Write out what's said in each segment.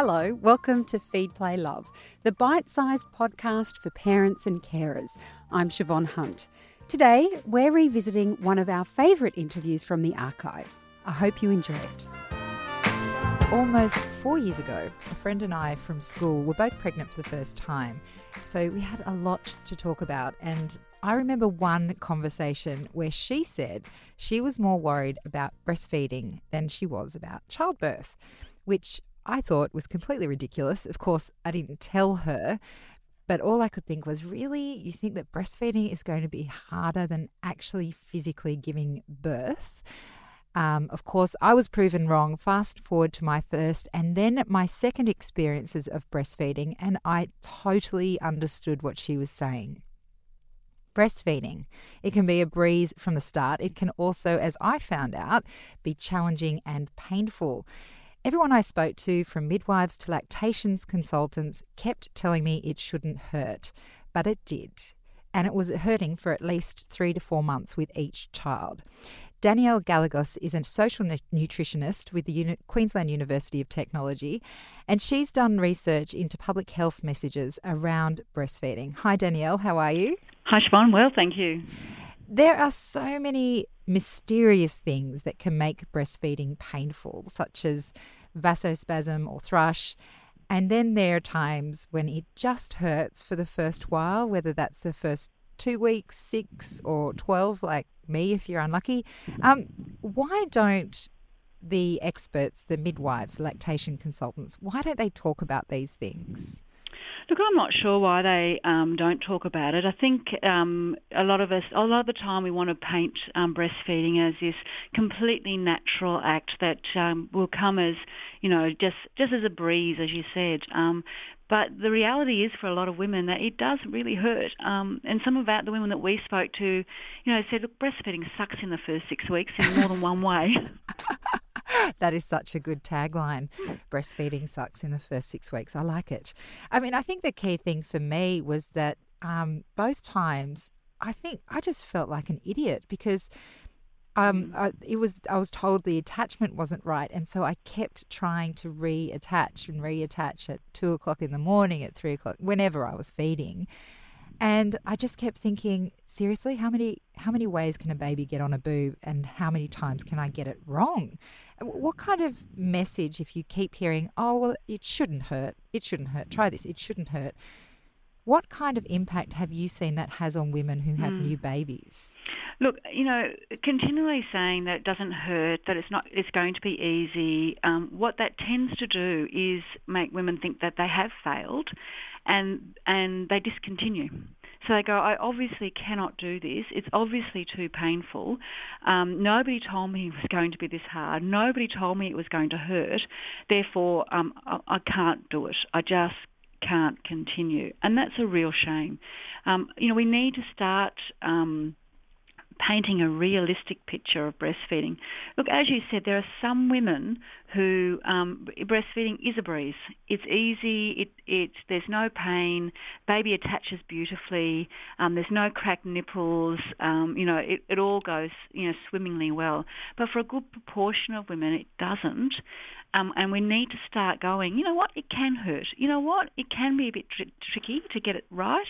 Hello, welcome to Feed Play Love, the bite sized podcast for parents and carers. I'm Siobhan Hunt. Today, we're revisiting one of our favourite interviews from the archive. I hope you enjoy it. Almost four years ago, a friend and I from school were both pregnant for the first time. So we had a lot to talk about. And I remember one conversation where she said she was more worried about breastfeeding than she was about childbirth, which I thought was completely ridiculous. Of course, I didn't tell her, but all I could think was really, you think that breastfeeding is going to be harder than actually physically giving birth? Um, of course, I was proven wrong. Fast forward to my first and then my second experiences of breastfeeding, and I totally understood what she was saying. Breastfeeding. It can be a breeze from the start. It can also, as I found out, be challenging and painful. Everyone I spoke to, from midwives to lactations consultants, kept telling me it shouldn't hurt, but it did. And it was hurting for at least three to four months with each child. Danielle Gallegos is a social nutritionist with the Uni- Queensland University of Technology, and she's done research into public health messages around breastfeeding. Hi, Danielle, how are you? Hi, Siobhan. Well, thank you. There are so many mysterious things that can make breastfeeding painful, such as vasospasm or thrush. And then there are times when it just hurts for the first while, whether that's the first two weeks, six, or 12, like me if you're unlucky. Um, why don't the experts, the midwives, the lactation consultants, why don't they talk about these things? Look, I'm not sure why they um, don't talk about it. I think um, a lot of us, a lot of the time, we want to paint um, breastfeeding as this completely natural act that um, will come as, you know, just just as a breeze, as you said. Um, but the reality is, for a lot of women, that it does really hurt. Um, and some of the women that we spoke to, you know, said, look, breastfeeding sucks in the first six weeks in more than one way. that is such a good tagline. Breastfeeding sucks in the first six weeks. I like it. I mean, I think the key thing for me was that um, both times, I think I just felt like an idiot because um, mm. I, it was I was told the attachment wasn't right, and so I kept trying to reattach and reattach at two o'clock in the morning, at three o'clock, whenever I was feeding. And I just kept thinking, seriously, how many how many ways can a baby get on a boob, and how many times can I get it wrong? What kind of message, if you keep hearing, oh well, it shouldn't hurt, it shouldn't hurt, try this, it shouldn't hurt. What kind of impact have you seen that has on women who have mm. new babies? Look, you know, continually saying that it doesn't hurt, that it's not, it's going to be easy. Um, what that tends to do is make women think that they have failed, and and they discontinue. So they go, I obviously cannot do this. It's obviously too painful. Um, nobody told me it was going to be this hard. Nobody told me it was going to hurt. Therefore, um, I, I can't do it. I just can't continue. And that's a real shame. Um, you know, we need to start. Um, painting a realistic picture of breastfeeding. Look, as you said, there are some women who um, breastfeeding is a breeze. It's easy. It, it there's no pain. Baby attaches beautifully. Um, there's no cracked nipples. Um, you know, it, it all goes you know swimmingly well. But for a good proportion of women, it doesn't. Um, and we need to start going, you know what, it can hurt. You know what, it can be a bit tr- tricky to get it right.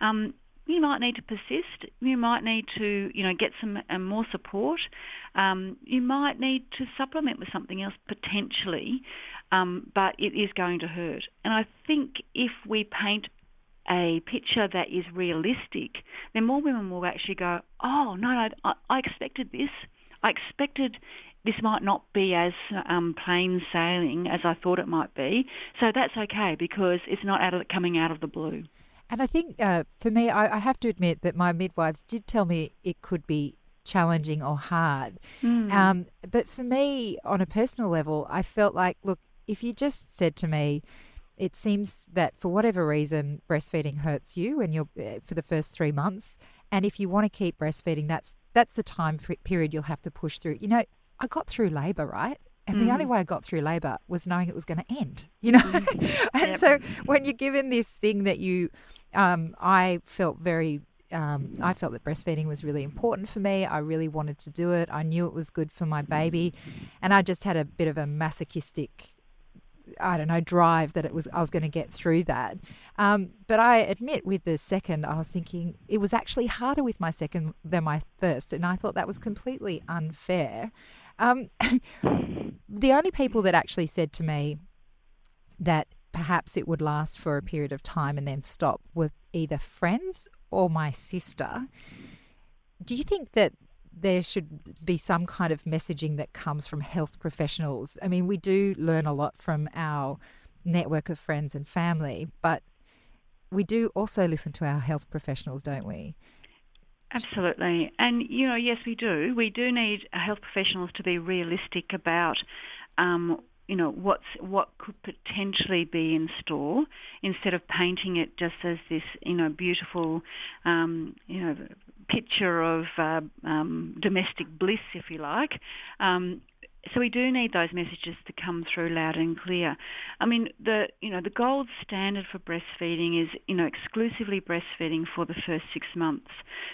Um, you might need to persist. You might need to, you know, get some uh, more support. Um, you might need to supplement with something else potentially, um, but it is going to hurt. And I think if we paint a picture that is realistic, then more women will actually go, oh, no, no, I, I expected this. I expected this might not be as um, plain sailing as I thought it might be. So that's okay because it's not out of, coming out of the blue. And I think uh, for me, I, I, have to admit that my midwives did tell me it could be challenging or hard. Mm. Um, but for me, on a personal level, I felt like, look, if you just said to me, it seems that for whatever reason, breastfeeding hurts you when you're uh, for the first three months, and if you want to keep breastfeeding, that's that's the time period you'll have to push through. You know, I got through labour, right? And the only mm. way I got through labour was knowing it was going to end, you know? Mm. and yep. so when you're given this thing that you um, I felt very um, I felt that breastfeeding was really important for me. I really wanted to do it. I knew it was good for my baby. And I just had a bit of a masochistic I don't know, drive that it was I was going to get through that. Um, but I admit, with the second, I was thinking it was actually harder with my second than my first, and I thought that was completely unfair. Um, the only people that actually said to me that perhaps it would last for a period of time and then stop were either friends or my sister. Do you think that there should be some kind of messaging that comes from health professionals. I mean, we do learn a lot from our network of friends and family, but we do also listen to our health professionals, don't we? Absolutely. And, you know, yes, we do. We do need health professionals to be realistic about um, you know what's what could potentially be in store instead of painting it just as this you know beautiful um, you know picture of uh, um, domestic bliss, if you like. Um, so we do need those messages to come through loud and clear. I mean, the you know the gold standard for breastfeeding is you know exclusively breastfeeding for the first six months,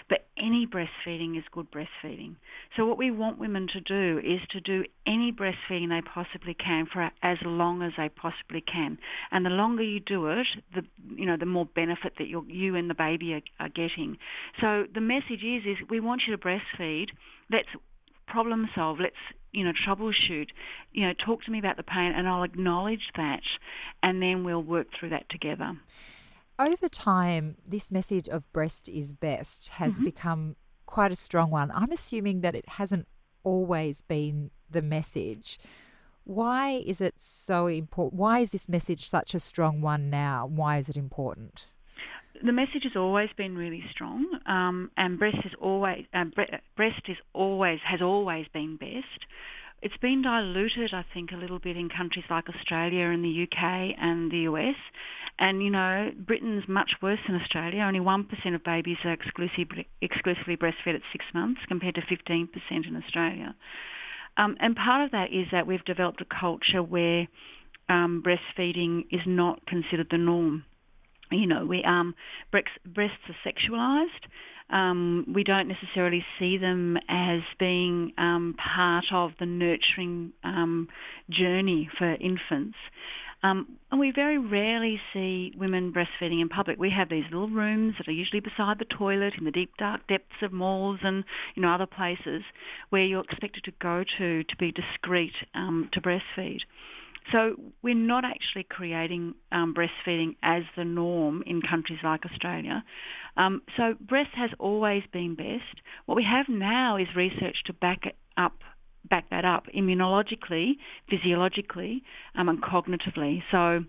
but any breastfeeding is good breastfeeding. So what we want women to do is to do any breastfeeding they possibly can for as long as they possibly can, and the longer you do it, the you know the more benefit that you you and the baby are, are getting. So the message is is we want you to breastfeed. Let's problem solve. Let's you know troubleshoot. You know, talk to me about the pain, and I'll acknowledge that, and then we'll work through that together. Over time, this message of breast is best has mm-hmm. become quite a strong one. I'm assuming that it hasn't always been the message. Why is it so important? Why is this message such a strong one now? Why is it important? The message has always been really strong, um, and breast is always uh, breast is always has always been best. It's been diluted, I think, a little bit in countries like Australia and the UK and the US. And, you know, Britain's much worse than Australia. Only 1% of babies are exclusively, exclusively breastfed at six months compared to 15% in Australia. Um, and part of that is that we've developed a culture where um, breastfeeding is not considered the norm you know, we um, breasts, breasts are sexualized. Um, we don't necessarily see them as being um, part of the nurturing um, journey for infants. Um, and we very rarely see women breastfeeding in public. We have these little rooms that are usually beside the toilet in the deep dark depths of malls and you know other places where you're expected to go to to be discreet um, to breastfeed. So we're not actually creating um, breastfeeding as the norm in countries like Australia. Um, so breast has always been best. What we have now is research to back it up back that up immunologically, physiologically, um, and cognitively. So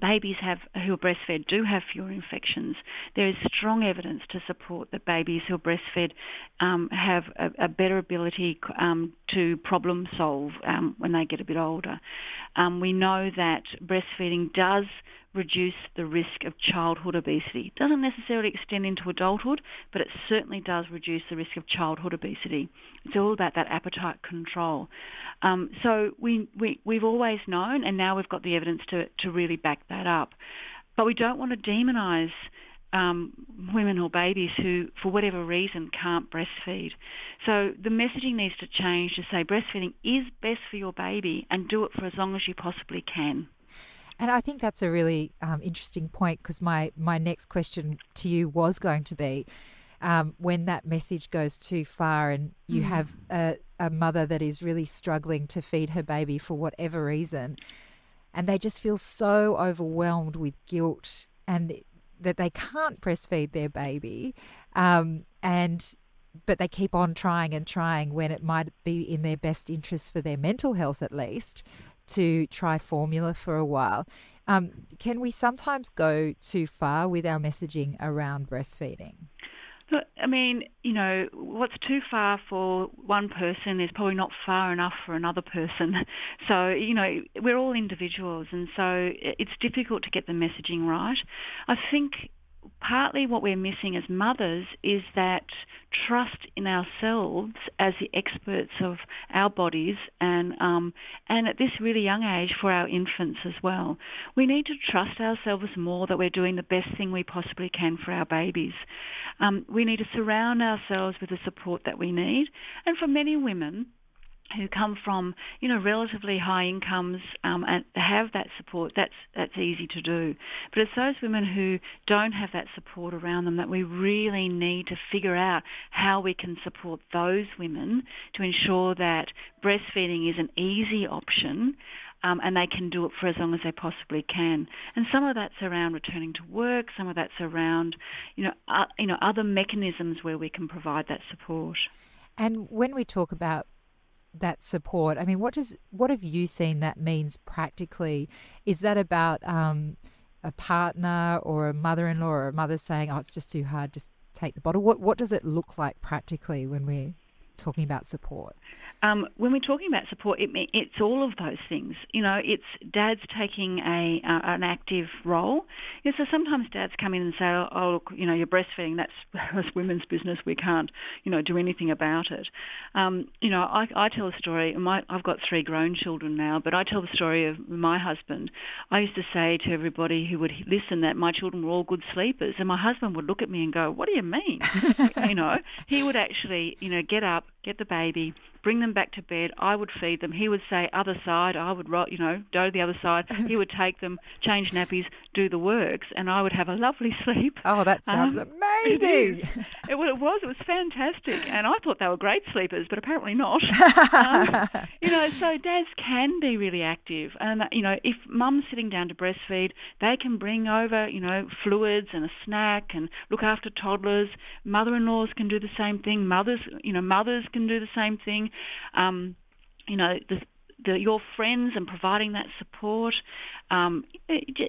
babies have who are breastfed do have fewer infections. There is strong evidence to support that babies who are breastfed um, have a, a, better ability um, to problem solve um, when they get a bit older. Um, we know that breastfeeding does reduce the risk of childhood obesity. It doesn't necessarily extend into adulthood, but it certainly does reduce the risk of childhood obesity. It's all about that appetite control. Um, so we, we, we've always known, and now we've got the evidence to, to really back that up. But we don't want to demonise um, women or babies who, for whatever reason, can't breastfeed. So the messaging needs to change to say breastfeeding is best for your baby and do it for as long as you possibly can. And I think that's a really um, interesting point because my, my next question to you was going to be um, when that message goes too far and you mm. have a, a mother that is really struggling to feed her baby for whatever reason, and they just feel so overwhelmed with guilt and that they can't breastfeed their baby, um, and but they keep on trying and trying when it might be in their best interest for their mental health at least to try formula for a while. Um, can we sometimes go too far with our messaging around breastfeeding? Look, I mean, you know, what's too far for one person is probably not far enough for another person. So, you know, we're all individuals, and so it's difficult to get the messaging right. I think partly what we're missing as mothers is that trust in ourselves as the experts of our bodies and um, and at this really young age for our infants as well. We need to trust ourselves more that we're doing the best thing we possibly can for our babies. Um, we need to surround ourselves with the support that we need. And for many women, who come from you know relatively high incomes um, and have that support, that's that's easy to do. But it's those women who don't have that support around them that we really need to figure out how we can support those women to ensure that breastfeeding is an easy option. Um, and they can do it for as long as they possibly can. And some of that's around returning to work. Some of that's around, you know, uh, you know, other mechanisms where we can provide that support. And when we talk about that support. I mean, what does what have you seen that means practically? Is that about um, a partner or a mother-in-law or a mother saying, "Oh, it's just too hard, just take the bottle"? What what does it look like practically when we're talking about support? Um, when we're talking about support, it, it's all of those things. You know, it's dads taking a uh, an active role. You know, so sometimes dads come in and say, "Oh, look, you know, you're breastfeeding. That's, that's women's business. We can't, you know, do anything about it." Um, you know, I, I tell a story. My, I've got three grown children now, but I tell the story of my husband. I used to say to everybody who would listen that my children were all good sleepers, and my husband would look at me and go, "What do you mean?" you know, he would actually, you know, get up, get the baby, bring them back to bed. I would feed them. He would say other side. I would, you know, go to the other side. He would take them, change nappies, do the works, and I would have a lovely sleep. Oh, that sounds um, amazing. It, it, was. It was fantastic, and I thought they were great sleepers, but apparently not. um, you know, so dads can be really active, and you know, if mum's sitting down to breastfeed, they can bring over, you know, fluids and a snack and look after toddlers. Mother-in-laws can do the same thing. Mothers, you know, mothers can do the same thing um, you know, the, the, your friends and providing that support, um,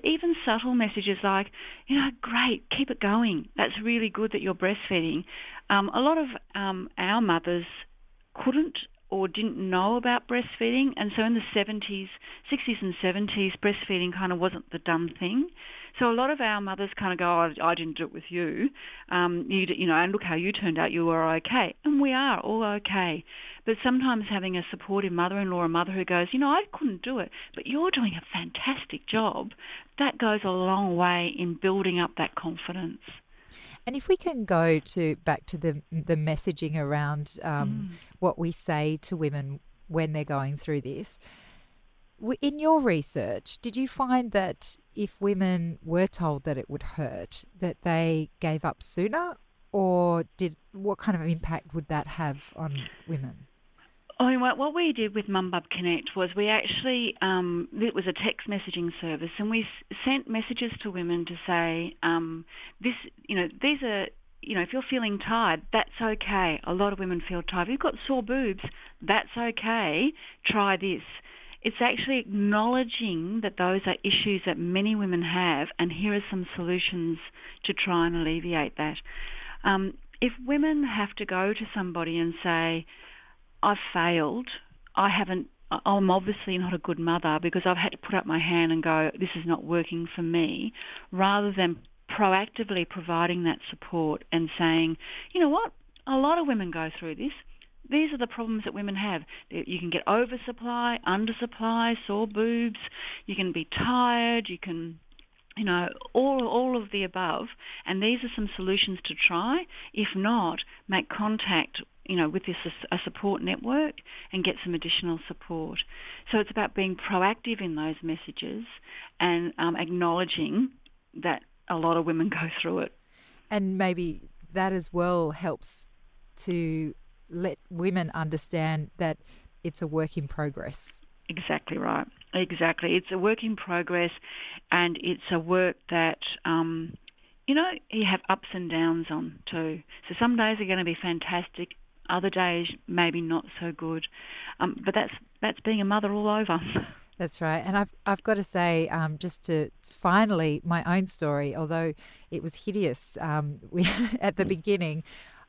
even subtle messages like, you know, great, keep it going. That's really good that you're breastfeeding. Um, a lot of um, our mothers couldn't or didn't know about breastfeeding, and so in the 70s, 60s and 70s, breastfeeding kind of wasn't the done thing. So a lot of our mothers kind of go, oh, I didn't do it with you, um, you, you know, and look how you turned out, you were okay. And we are all okay. But sometimes having a supportive mother-in-law or mother who goes, you know, I couldn't do it, but you're doing a fantastic job, that goes a long way in building up that confidence. And if we can go to back to the the messaging around um, mm. what we say to women when they're going through this, in your research, did you find that if women were told that it would hurt, that they gave up sooner, or did what kind of impact would that have on women? Mean, what we did with Mumbub Connect was we actually, um, it was a text messaging service, and we s- sent messages to women to say, um, this, you know, these are, you know, if you're feeling tired, that's okay. A lot of women feel tired. If you've got sore boobs, that's okay. Try this it's actually acknowledging that those are issues that many women have, and here are some solutions to try and alleviate that. Um, if women have to go to somebody and say, I've failed, I haven't, I'm obviously not a good mother because I've had to put up my hand and go, this is not working for me, rather than proactively providing that support and saying, you know what, a lot of women go through this. These are the problems that women have. You can get oversupply, undersupply, sore boobs. You can be tired. You can you know, all all of the above, and these are some solutions to try. If not, make contact, you know, with this a support network and get some additional support. So it's about being proactive in those messages and um, acknowledging that a lot of women go through it. And maybe that as well helps to let women understand that it's a work in progress. Exactly right. Exactly. It's a work in progress and it's a work that, um, you know, you have ups and downs on too. So some days are going to be fantastic, other days maybe not so good. Um, but that's that's being a mother all over. That's right, and I've I've got to say, um, just to finally my own story, although it was hideous um, we, at the beginning.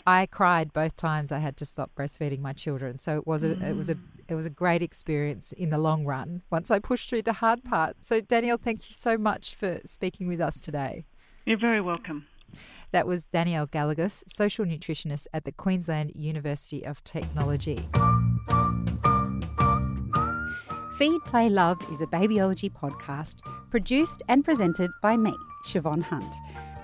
I cried both times I had to stop breastfeeding my children. So it was a mm. it was a it was a great experience in the long run once I pushed through the hard part. So Danielle, thank you so much for speaking with us today. You're very welcome. That was Danielle Gallegos, social nutritionist at the Queensland University of Technology. Feed, Play, Love is a babyology podcast produced and presented by me, Siobhan Hunt.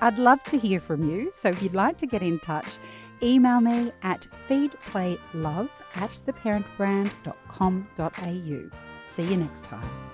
I'd love to hear from you, so if you'd like to get in touch, email me at feedplaylove at theparentbrand.com.au. See you next time.